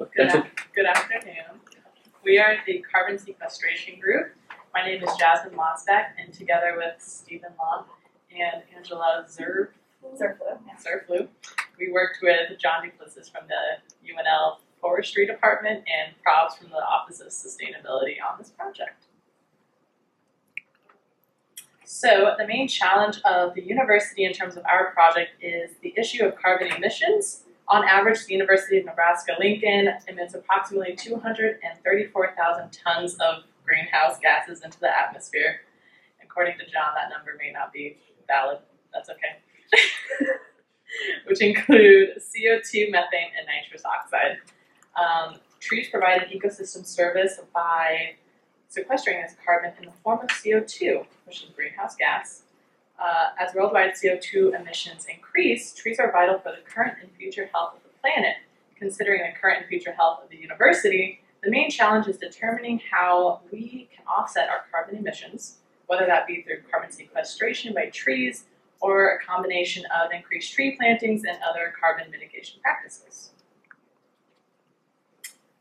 Good, That's af- good afternoon. We are the carbon sequestration group. My name is Jasmine Mosbeck, and together with Stephen Long and Angela Zerb, Zerflu. Zerflu, we worked with John Duplessis from the UNL Forestry Department and Probs from the Office of Sustainability on this project. So the main challenge of the university in terms of our project is the issue of carbon emissions. On average, the University of Nebraska-Lincoln emits approximately 234,000 tons of greenhouse gases into the atmosphere. According to John, that number may not be valid. That's okay. Which include CO2, methane, and nitrous oxide. Um, trees provide an ecosystem service by sequestering this carbon in the form of CO2, which is greenhouse gas. Uh, as worldwide CO2 emissions increase, trees are vital for the current and future health of the planet. Considering the current and future health of the university, the main challenge is determining how we can offset our carbon emissions, whether that be through carbon sequestration by trees or a combination of increased tree plantings and other carbon mitigation practices.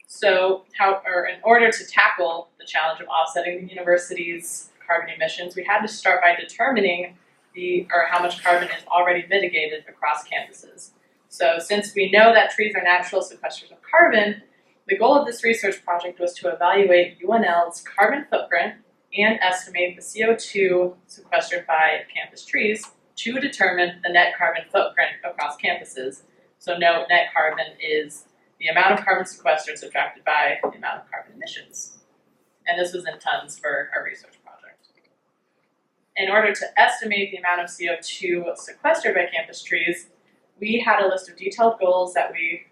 So, how, or in order to tackle the challenge of offsetting the university's carbon emissions, we had to start by determining the or how much carbon is already mitigated across campuses. So, since we know that trees are natural sequesters of carbon, the goal of this research project was to evaluate UNL's carbon footprint and estimate the CO2 sequestered by campus trees to determine the net carbon footprint across campuses. So, note net carbon is the amount of carbon sequestered subtracted by the amount of carbon emissions. And this was in tons for our research. In order to estimate the amount of CO2 sequestered by campus trees, we had a list of detailed goals that we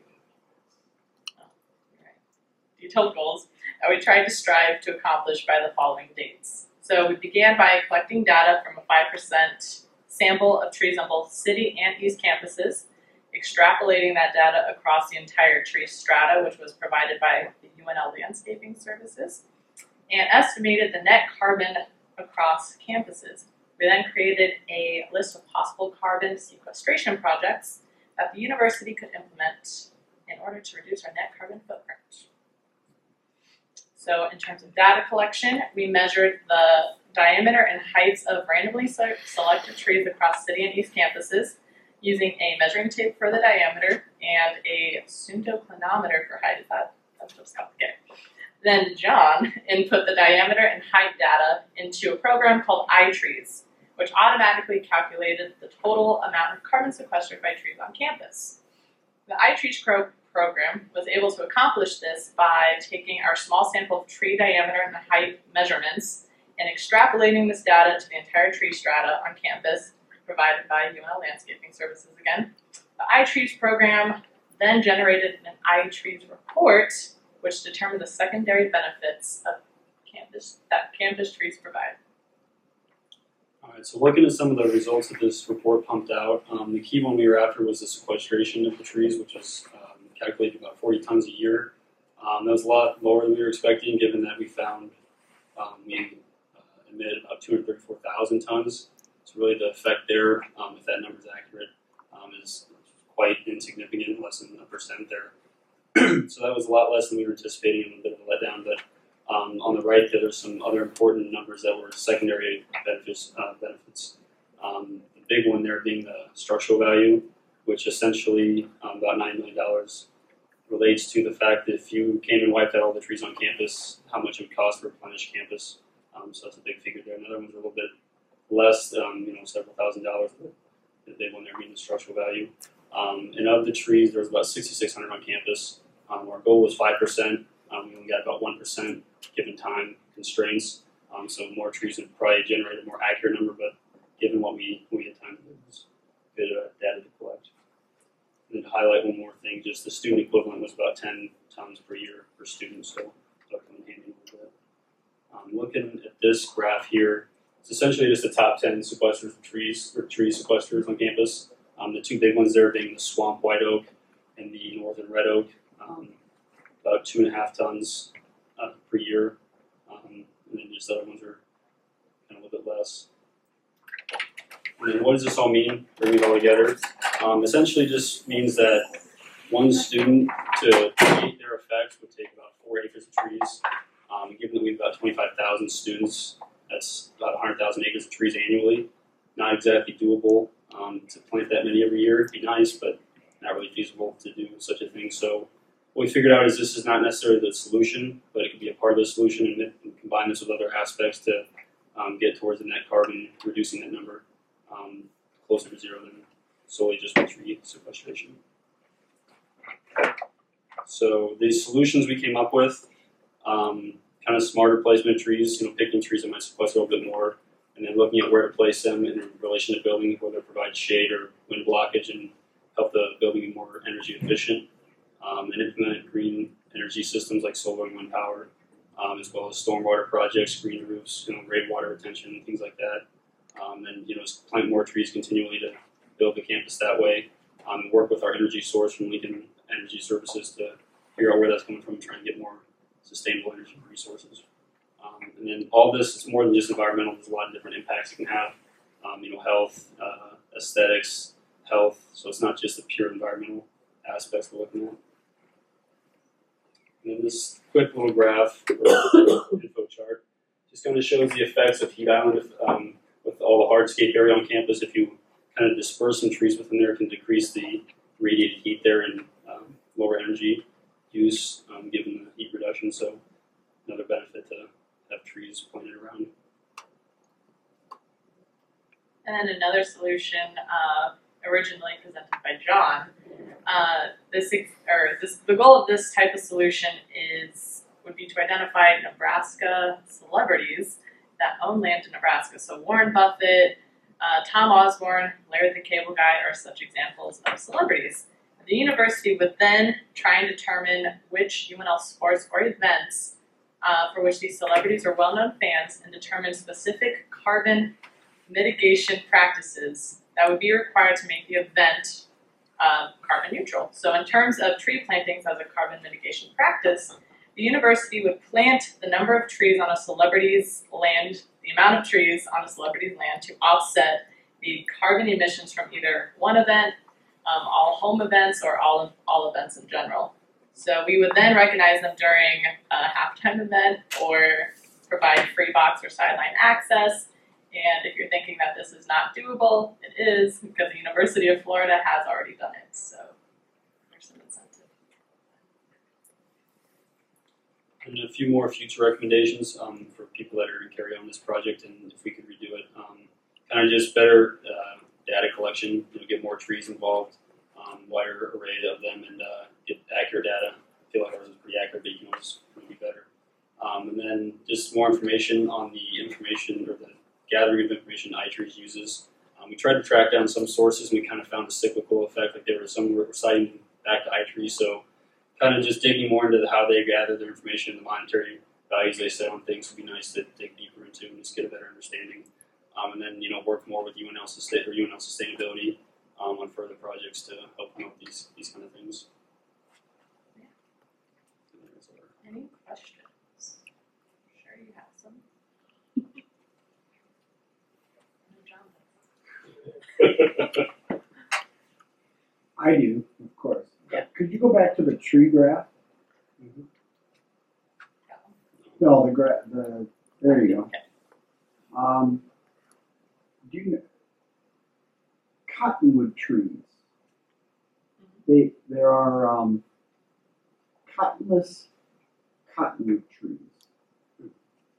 detailed goals that we tried to strive to accomplish by the following dates. So we began by collecting data from a 5% sample of trees on both city and east campuses extrapolating that data across the entire tree strata, which was provided by the UNL Landscaping Services, and estimated the net carbon across campuses. We then created a list of possible carbon sequestration projects that the university could implement in order to reduce our net carbon footprint. So, in terms of data collection, we measured the diameter and heights of randomly selected trees across city and east campuses using a measuring tape for the diameter and a Suunto clinometer for height. That that's just complicated. Then John input the diameter and height data into a program called iTrees, which automatically calculated the total amount of carbon sequestered by trees on campus. The iTrees pro- program was able to accomplish this by taking our small sample of tree diameter and the height measurements and extrapolating this data to the entire tree strata on campus provided by UNL Landscaping Services again. The iTrees program then generated an iTrees report, which determine the secondary benefits of campus that campus trees provide. Alright, so looking at some of the results that this report pumped out, um, the key one we were after was the sequestration of the trees, which was um, calculated about 40 tons a year. Um, that was a lot lower than we were expecting, given that we found um, we uh, emitted about 234,000 tons. So really, the effect there, um, if that number is accurate, um, is quite insignificant, less than a percent there. so that was a lot less than we were anticipating, a bit of a letdown. But um, on the right, there are some other important numbers that were secondary benefits. Uh, benefits. Um, the big one there being the structural value, which essentially um, about nine million dollars relates to the fact that if you came and wiped out all the trees on campus, how much it would cost to replenish campus. Um, so that's a big figure there. Another one's a little bit less, um, you know, several thousand dollars, but the big one there being the structural value. Um, and of the trees, there was about 6,600 on campus. Um, our goal was 5%. Um, we only got about 1% given time constraints. Um, so more trees would probably generate a more accurate number, but given what we, we had time to do, it was good uh, data to collect. And to highlight one more thing, just the student equivalent was about 10 tons per year per student, so that'll come in handy a little bit. Um, looking at this graph here, it's essentially just the top 10 sequesters of trees, or tree sequesters on campus. Um, the two big ones there being the swamp white oak and the northern red oak, um, about two and a half tons uh, per year. Um, and then just the other ones are kind of a little bit less. And what does this all mean, bringing it all together? Um, essentially just means that one student to create their effect would take about four acres of trees. Um, given that we have about twenty-five thousand students, that's about hundred thousand acres of trees annually. Not exactly doable um, to plant that many every year. It'd be nice, but not really feasible to do such a thing. So what we figured out is this is not necessarily the solution, but it could be a part of the solution and, and combine this with other aspects to um, get towards the net carbon, reducing that number um, closer to zero than solely just with tree sequestration. So these solutions we came up with, um, kind of smarter placement trees, you know, picking trees that might sequester a little bit more, and then looking at where to place them in relation to building, whether it provides shade or wind blockage and help the building be more energy efficient. Um, and implement green energy systems like solar and wind power, um, as well as stormwater projects, green roofs, you know, rainwater retention, things like that. Um, and you know, plant more trees continually to build the campus that way. Um, work with our energy source from Lincoln Energy Services to figure out where that's coming from and try and get more sustainable energy resources. Um, and then all this is more than just environmental. There's a lot of different impacts it can have. Um, you know, health, uh, aesthetics, health. So it's not just the pure environmental aspects we're looking at. And this quick little graph info chart just kind of shows the effects of heat island if, um, with all the hardscape area on campus. If you kind of disperse some trees within there, can decrease the radiated heat there and um, lower energy use um, given the heat reduction. So another benefit to have trees planted around. And then another solution, uh, originally presented by John, uh, this or this the goal of this type of solution is would be to identify Nebraska celebrities that own land in Nebraska. So Warren Buffett, uh, Tom Osborne, Larry the Cable Guy are such examples of celebrities. The university would then try and determine which UNL sports or events uh, for which these celebrities are well-known fans and determine specific carbon mitigation practices that would be required to make the event uh, carbon neutral. So, in terms of tree plantings as a carbon mitigation practice, the university would plant the number of trees on a celebrity's land, the amount of trees on a celebrity's land to offset the carbon emissions from either one event, um, all home events, or all all events in general. So we would then recognize them during a halftime event or provide free box or sideline access. And if you're thinking that this is not doable, it is because the University of Florida has already done it. So there's some incentive. And a few more future recommendations um, for people that are going to carry on this project, and if we could redo it, um, kind of just better uh, data collection, you know, get more trees involved, um, wider array of them, and uh, get accurate data. I feel like ours is pretty accurate, but you can always be better. Um, and then just more information on the information or the gathering of information iTrees uses. Um, we tried to track down some sources, and we kind of found a cyclical effect. Like there were some were citing back to iTrees, so kind of just digging more into the, how they gather their information and the monetary values they set on things would be nice to dig deeper into and just get a better understanding. Um, and then you know work more with UNL sustain or UNL sustainability um, on further projects to help promote these these kind of things. Yeah. And there's our- Any questions? Sure, you have some. John. I do, of course. Yeah. Could you go back to the tree graph? No, the gra- the, there you go. Um, do you know, cottonwood trees? They, there are, um, cottonless cottonwood trees.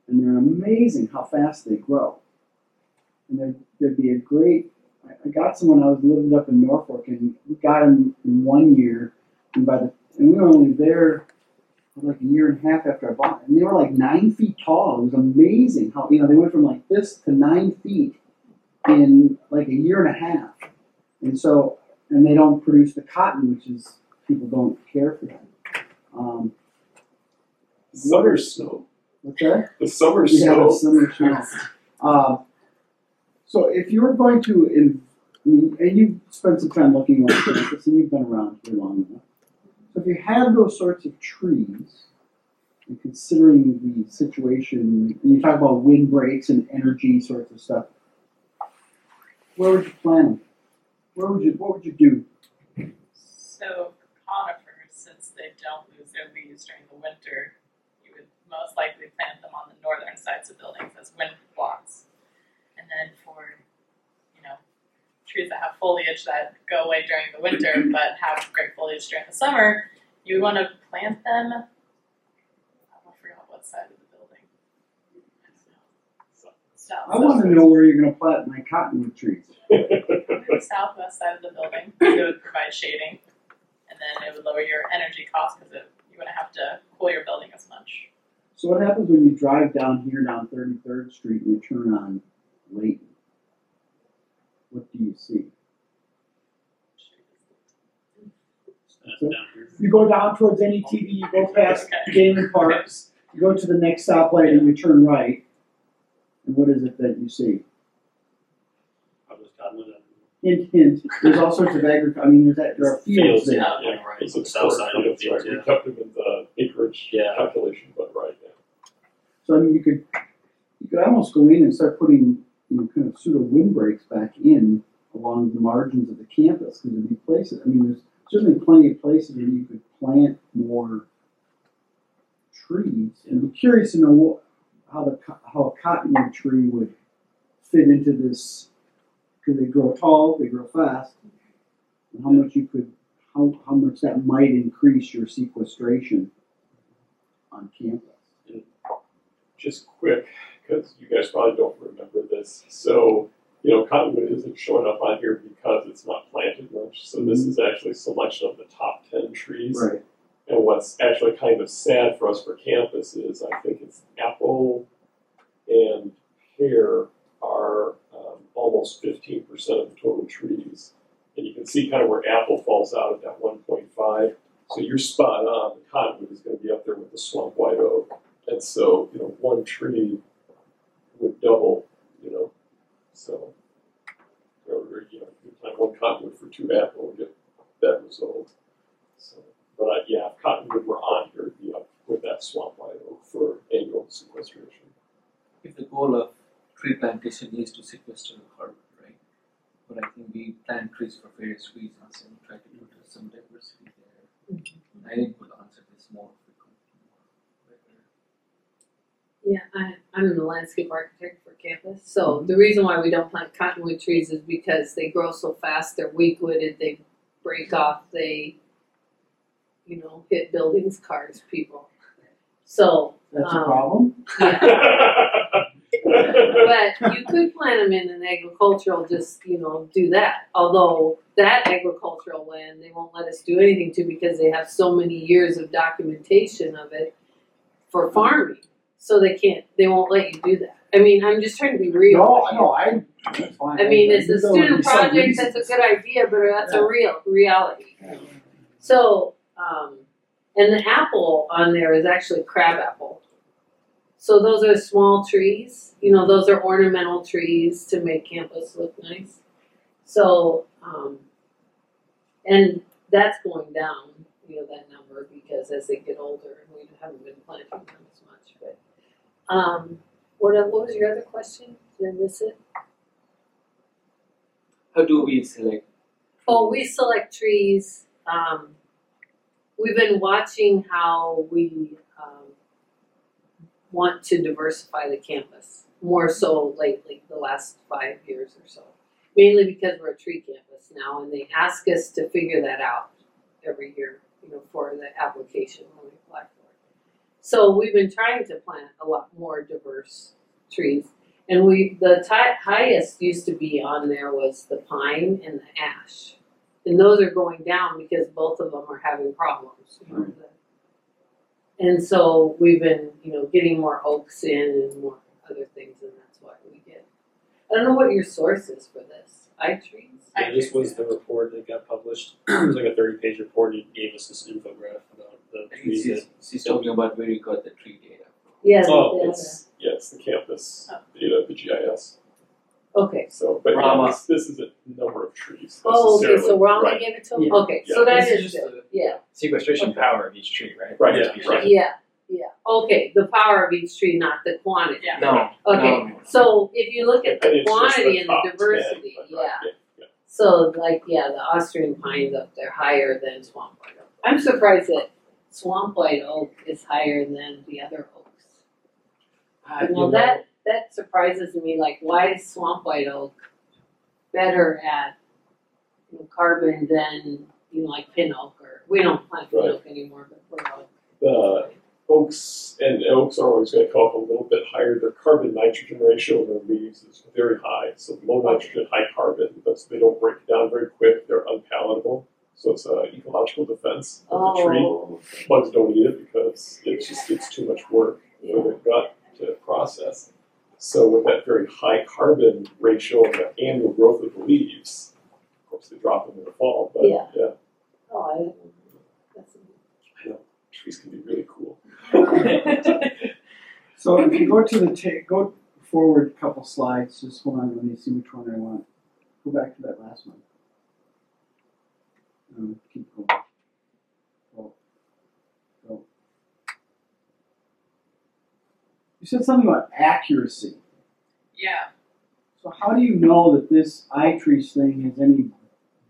And they're amazing how fast they grow. And there'd, there'd be a great, I, got some when I was living up in Norfolk and we got them in one year. And by the, and we were only there like a year and a half after I bought it. And they were like nine feet tall. It was amazing how, you know, they went from like this to nine feet in like a year and a half. And so, and they don't produce the cotton, which is, people don't care for that. Um, Summer snow. what's that? The summer Yeah, snow. summer snow. Um, so if you're going to, in, and you've spent some time looking around campus, and you've been around here long enough. So if you had those sorts of trees, and considering the situation, and you talk about wind breaks and energy sorts of stuff, where would you plant them? Where would you, what would you do? So conifers, since they don't lose their leaves during the winter, you would most likely plant them on the northern sides of buildings as wind blocks. And then for, you know, trees that have foliage that go away during the winter but have great foliage during the summer, you would want to plant them. Oh, I forgot what side of the building. I. South. I want to know where you're going to plant my cottonwood trees. the southwest side of the building. It would provide shading, and then it would lower your energy costs because you wouldn't have to cool your building as much. So what happens when you drive down here down 33rd Street and you turn on Leighton? What do you see? Down here. You go down towards any TV, you go past Okay. Galen Parks, you go to the next stoplight and you turn right. And what is it that you see? Probably cottonwood. and Hint, hint. There's all sorts of agriculture. I mean, there's that, there are fields Fields, there. yeah, Yeah. yeah, right. It's So a the south side of the fields, right? yeah. We kept them in the acreage Yeah. calculation, but right, yeah. So I mean, you could you could almost go in and start putting you know kind of pseudo windbreaks back in along the margins of the campus because there'd be places. I mean, there's certainly plenty of places where you could plant more trees. And I'm curious to know what, how the how a cottonwood tree would fit into this because they grow tall, they grow fast, and how much you could how how much that might increase your sequestration on campus. just quick, because you guys probably don't remember this. So, you know, cottonwood isn't showing up on here because it's not planted much. So this is actually selection of the top ten trees. Right. And what's actually kind of sad for us for campus is I think it's apple and pear are um, almost fifteen percent of the total trees. And you can see kind of where apple falls out at that one point five. So you're spot on. The cottonwood is going to be up there with the swamp white oak. And so, you know, one tree double, you know, so, or, you know, you plant one cottonwood for two apple and get that result. So, but I, yeah, if cottonwood were on here, it'd be up with that swamp white oak for annual sequestration. if the goal of tree plantation is to sequester carbon, right? But I think we plant trees for various reasons and try to do some diversity there. Mm-hmm. I think we'll answer this more frequently. Yeah, I, I'm the landscape architect for campus. So the reason why we don't plant cottonwood trees is because they grow so fast. They're weak wooded. They break off. They, you know, hit buildings, cars, people. So, That's a Um, problem. but you could plant them in an agricultural. Just you know, do that. Although that agricultural land, they won't let us do anything to because they have so many years of documentation of it for farming. So they can't. They won't let you do that. I mean, I'm just trying to be real. No, I I, that's fine. I mean, it's a student project, that's a good idea, but that's a real, reality. So, um, and the apple on there is actually crab apple. So those are small trees, you know, those are ornamental trees to make campus look nice. So, um, and that's going down, you know, that number, because as they get older, we haven't been planting them as much, but, um, what, what was your other question? Did I miss it? How do we select? Oh, we select trees. Um, we've been watching how we um, want to diversify the campus more so lately, the last five years or so. Mainly because we're a tree campus now, and they ask us to figure that out every year, you know, for the application when we apply. So we've been trying to plant a lot more diverse trees. And we, the ti- highest used to be on there was the pine and the ash. And those are going down because both of them are having problems. the- And so we've been, you know, getting more oaks in and more other things, and that's why we get. I don't know what your source is for this. iTrees? Yeah, this was the report that got published. it was like a thirty page report and it gave us this infograph about the I think trees she's, she's talking about where you got the tree data. Yeah, the Oh, data. It's, yeah, it's the campus Oh. data, the GIS. Okay. So, but yeah, this, this is a number of trees Oh, okay. So necessarily, Rama right. gave it to him. Yeah. Okay, so Yeah. that This is is just good. the Yeah. sequestration Okay. power of each tree, right? Right, Each yeah, right. Yeah. Yeah. Okay. The power of each tree, not the quantity. Yeah. No. Okay. No. So if you look at the it's just quantity and the diversity, but yeah. right, yeah. So like yeah, the Austrian pines up there higher than swamp white. I'm surprised that swamp white oak is higher than the other oaks. Uh, You know, that, that surprises me, like, why is swamp white oak better at, you know, carbon than, you know, like pin oak, or, we don't plant pin Right. oak anymore, but we're oak. the oaks and oaks are always going to come up a little bit higher. Their carbon nitrogen ratio in their leaves is very high, so low nitrogen, high carbon. But they don't break down very quick. They're unpalatable, so it's an ecological defense of the tree. Oh, Bugs don't eat it because it's just it's too much work yeah, for the gut to process. So with that very high carbon ratio and the annual growth of the leaves, of course they drop them in the fall. But Yeah. yeah oh, I didn't, that's, trees can be really cool. So if you go to the ta- go forward a couple slides, just hold on, let me see which one I want. Go back to that last one. Um, keep going. Go. Go. You said something about accuracy. Yeah, So how do you know that this iTrees thing has any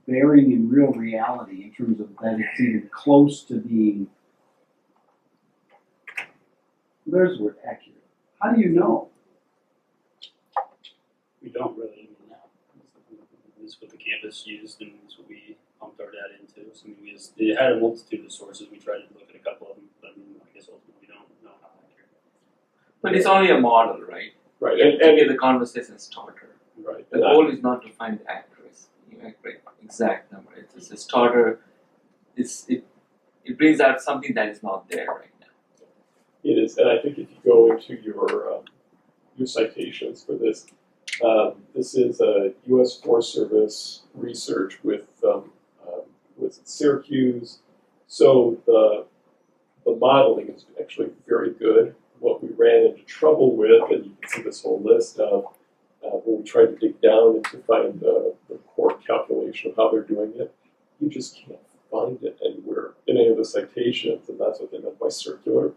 bearing in real reality in terms of that it's even close to being there's the word accurate. How do you know? We don't really, know. mean, this is what the campus used and it's what we pumped our data into. So I mean, we just, it had a multitude of sources. We tried to look at a couple of them, but I mean, I guess ultimately we don't know how accurate. But it's only a model, right? Right, and, To and be the conversation starter. right, The and I- goal is not to find the accuracy, accurate, exact number. It's just a starter. It's, it, it brings out something that is not there right now. It is, and I think if you go into your um, your citations for this, um, this is a U.S. Forest Service research with um, um, with Syracuse. So the the modeling is actually very good. What we ran into trouble with, and you can see this whole list of uh, when we tried to dig down and to find the, the core calculation of how they're doing it, you just can't find it anywhere in any of the citations, and that's what they meant by circular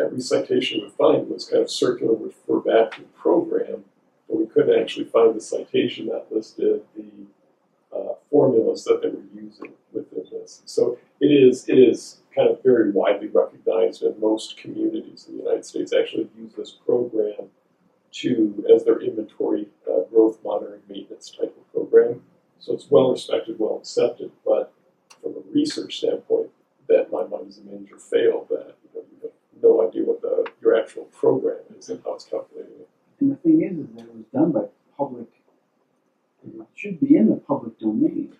every citation we find was kind of circular, refer back to the program, but we couldn't actually find the citation that listed the uh, formulas that they were using this. So it is it is kind of very widely recognized, and most communities in the United States actually use this program to as their inventory uh, growth monitoring maintenance type of program. So it's well respected, well accepted, but from a research standpoint, that my mind is a major fail that you know, you have no idea what the your actual program is and how it's calculating it. And the thing is, is that it was done by public. It should be in the public domain.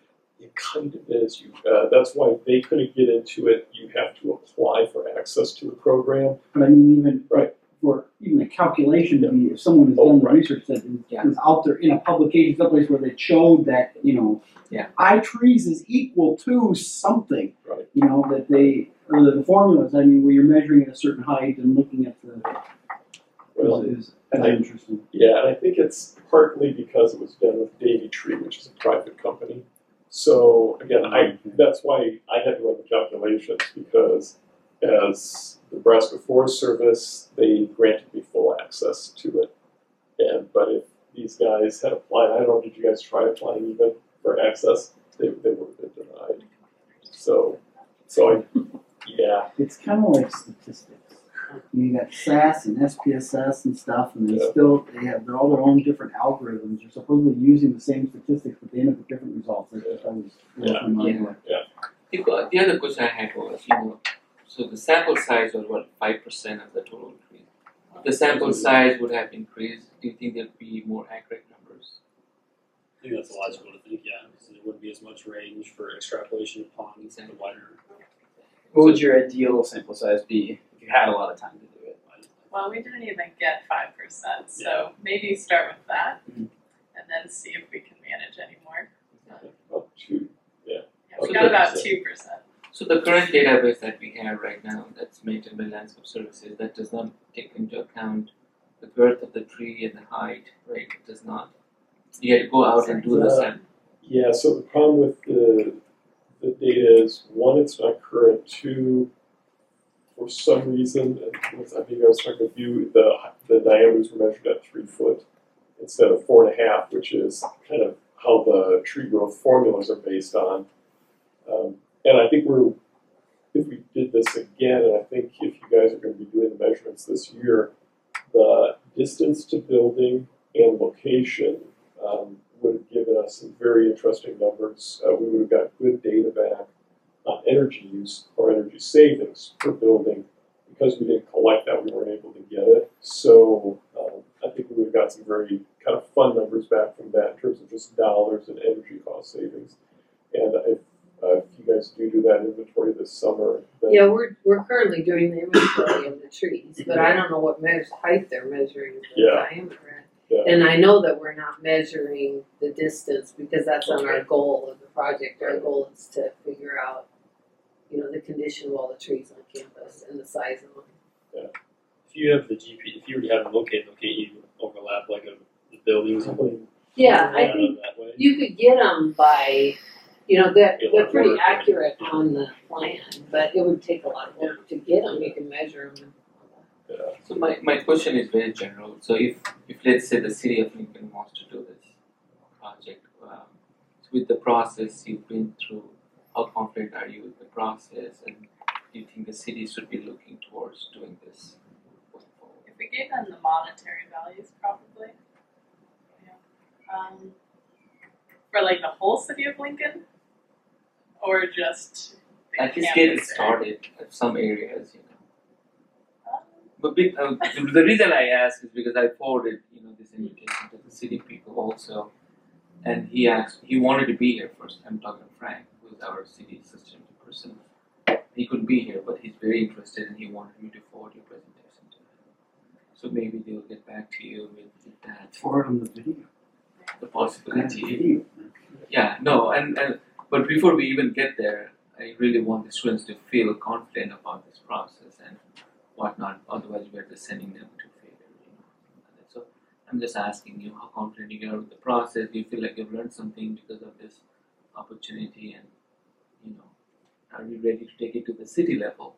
It kind of is. You uh, that's why they couldn't get into it. You have to apply for access to the program. But I mean, even Right. for even a calculation to be, if someone has Oh, done the right. research that is, Yeah. is out there in a publication, someplace where they showed that you know, Yeah. I trees is equal to something. Right. You know that they or the, the formulas. I mean, where you're measuring at a certain height and looking at the Well, is, is I- interesting. Yeah, and I think it's partly because it was done with Davey Tree, which is a private company. So again, I that's why I had to run the calculations because as the Nebraska Forest Service, they granted me full access to it. And but if these guys had applied, I don't know, did you guys try applying even for access? They they would have been denied. So so I yeah, It's kind of like statistics. You got SAS and SPSS and stuff, and they Yeah. still they have they're all their own different algorithms. You're supposedly using the same statistics, but they end up with different results. That's just always blows my mind away. The, co- the other question I had was, you know, so the sample size was what five percent of the total tree. The sample size would have increased. Do you think there'd be more accurate numbers? I think that's logical to think, yeah, because there wouldn't be as much range for extrapolation upon the wider. What would your ideal sample size be if you had a lot of time to do it? well, we didn't even get five percent, so maybe start with that Mhm. and then see if we can manage any more. up to Yeah, So we got about two percent. So the current database that we have right now, that's maintained by Landscape Services, that does not take into account the girth of the tree and the height, right? It does not. You had to go out and do the Uh, sample. Yeah, so the problem with the the data is one, it's not current. Two, for some reason, I think I was talking with you, the the diameters were measured at three foot instead of four and a half, which is kind of how the tree growth formulas are based on. Um, and I think we're if we did this again, and I think if you guys are gonna be doing the measurements this year, the distance to building and location, um, would have given us some very interesting numbers. Uh, we would have got good data back on energy use or energy savings per building. Because we didn't collect that, we weren't able to get it. So, um, I think we would have got some very kind of fun numbers back from that in terms of just dollars and energy cost savings. And if, uh, if you guys do do that inventory this summer, then Yeah, we're, we're currently doing the inventory of the trees, but I don't know what measure, height they're measuring the Yeah. diameter at. Yeah. And I know that we're not measuring the distance because that's on our goal of the project. Our goal is to figure out, you know, the condition of all the trees on campus and the size of them. If you have the GP, if you already have them located, though, can't you overlap like a, the buildings and Probably Yeah, I think that way? you could get them by, you know, they're, Be they're of pretty work. accurate on the plan, but it would take a lot of work to get them. You can measure them. yeah. So my, my question is very general. So if, if let's say the city of Lincoln wants to do this project, um, with the process you've been through, how confident are you with the process and do you think the city should be looking towards doing this? If we gave them the monetary values, probably. Yeah. Um, for like the whole city of Lincoln, or just At least get it started at some areas, you know. Um, But big, uh, the, the reason I ask is because I forwarded, you know, this invitation to the city people also, and he asked, he wanted to be here first. I'm talking Frank, who's our city sustainability person. He couldn't be here, but he's very interested, and he wanted me to forward your presentation to him. So maybe they'll get back to you with, with that, Forward on the video. the possibility. video. Yeah, no, and, and but before we even get there, I really want the students to feel confident about this process and whatnot. Otherwise, we're just sending them to failure. You know. So I'm just asking you how confident you are with the process. Do you feel like you've learned something because of this opportunity, and you know, are you ready to take it to the city level?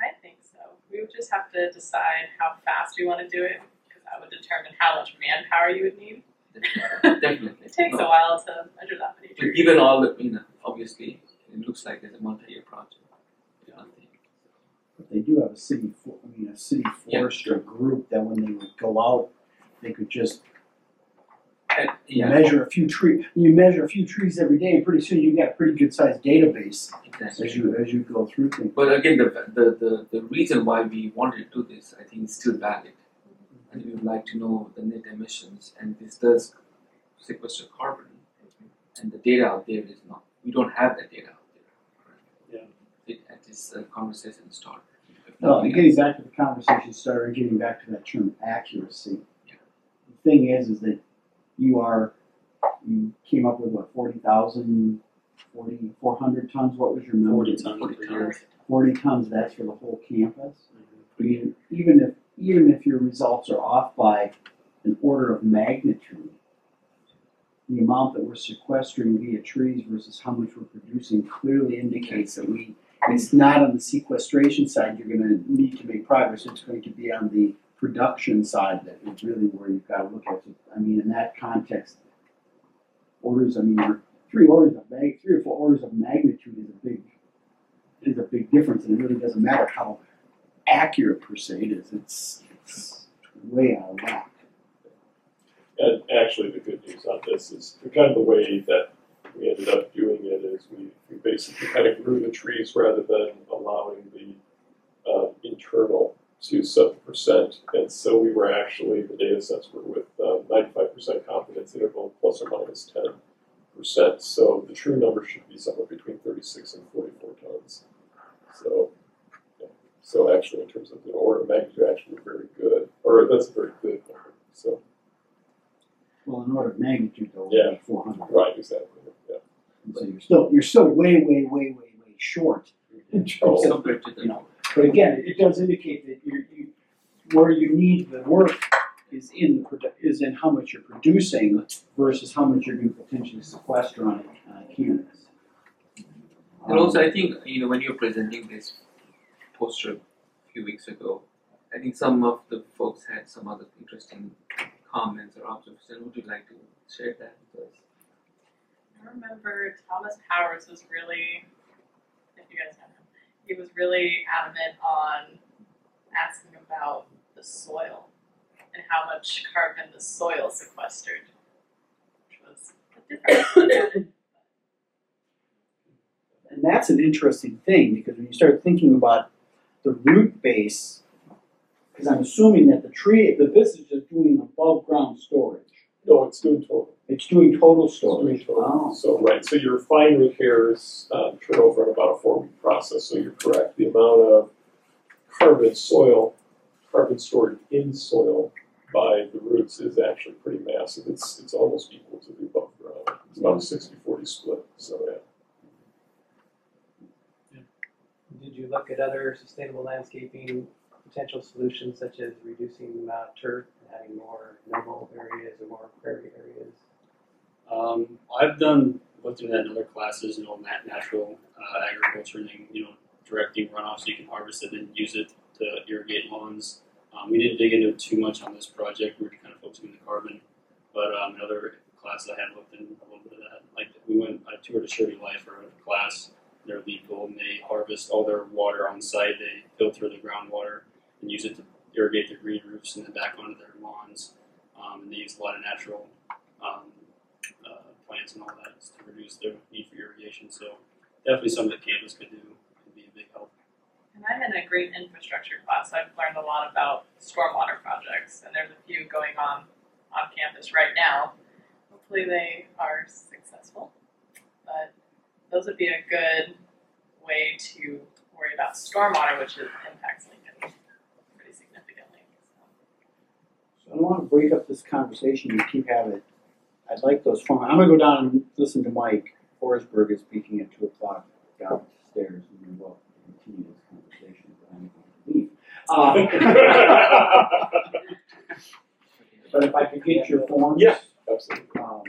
I think so. We would just have to decide how fast we want to do it, because that would determine how much manpower you would need. Definitely. It takes No. a while to measure that many But trees. given all the, you know, obviously, it looks like it's a multi-year project. You But they do have a city, fo- I mean, a city Yeah, forester group that when they would go out, they could just and- you yeah, measure a few tree, you measure a few trees every day, and pretty soon you got a pretty good sized database exactly. as you, as you go through things. But again, the, the, the, the reason why we wanted to do this, I think, is still valid. And we would like to know the net emissions, and this does sequester carbon. And the data out there is not, we don't have that data out there. Yeah. It, at this uh, conversation started. If No, nothing and getting else. back to the conversation started, getting back to that term accuracy. Yeah. The thing is, is that you are, you came up with what, forty thousand, forty, four hundred tons, what was your number? Forty tons Forty tons. Forty tons, that's for the whole campus? Mm-hmm. I mean, even if, even if your results are off by an order of magnitude, the amount that we're sequestering via trees versus how much we're producing clearly indicates that we, it's not on the sequestration side you're gonna need to make progress, it's going to be on the production side that is really where you've gotta look at. I mean, in that context, orders, I mean, three orders of mag, three or four orders of magnitude is a big, is a big difference, and it really doesn't matter how accurate per se it is, it's, it's way out of whack. And actually, the good news on this is kind of the way that we ended up doing it is we, we basically kind of grew the trees rather than allowing the uh, internal to seven percent. And so we were actually the data sets were with um, ninety five percent confidence interval plus or minus ten percent. So the true number should be somewhere between thirty six and forty four tons. So yeah. so actually in terms of the order of magnitude, actually very good, or that's a very good number. So. Well, in order of magnitude though, Yeah. four hundred. Right, exactly. Yeah. So you're still, you're still way, way, way, way, way short in oh. terms of, Compared to the you know, but again, it does indicate that you, you, where you need the work is in the, produ- is in how much you're producing versus how much you're gonna potentially sequester on a, on a campus. And also, I think you know when you're presenting this poster a few weeks ago, I think some of the folks had some other interesting comments or observations. Would you like to share that with us? I remember Thomas Powers was really, if you guys know him, he was really adamant on asking about the soil and how much carbon the soil sequestered, which was different look at it. And that's an interesting thing because when you start thinking about the root base, because I'm assuming that the tree, the this is just doing above ground storage. No, it's doing total. It's doing total It's doing storage. total. Oh. So, right, so your fine root hairs um, turn over in about a four-week process, so you're correct. The amount of carbon soil, carbon stored in soil by the roots is actually pretty massive. It's, it's almost equal to the above ground. It's about a 60-40 split, so yeah. Did you look at other sustainable landscaping potential solutions such as reducing the amount of turf and having more no-mow areas or more prairie areas? Um, I've done looked into that in other classes, you know, nat- natural uh, agriculture, and then, you know, directing runoff so you can harvest it and use it to irrigate lawns. Um, we didn't dig into too much on this project. We were kind of focusing on the carbon, but um, in other classes I had looked in a little bit of that. Like we went, I toured Assurity Life or a class. They're LEED gold, and they harvest all their water on site. They filter the groundwater and use it to irrigate their green roofs and then back onto their lawns. Um, and they use a lot of natural um, plants and all that to reduce their need for irrigation. So definitely something that campus could do and be a big help. And I'm in a great infrastructure class. I've learned a lot about stormwater projects, and there's a few going on on campus right now. Hopefully, they are successful. But those would be a good way to worry about stormwater, which is, impacts Lincoln pretty significantly. So. So I don't want to break up this conversation. You keep having I'd like those phone. I'm gonna go down and listen to Mike Forsberg is speaking at two o'clock downstairs, and then we'll continue this conversation. But I'm going to leave. Uh, but if I could get your forms. Yeah. Absolutely. Um,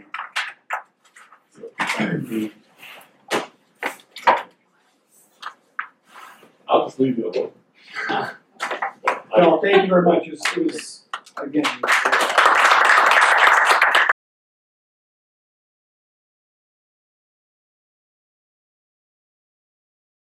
I'll just leave you alone. no, thank you very much. It was, it was again.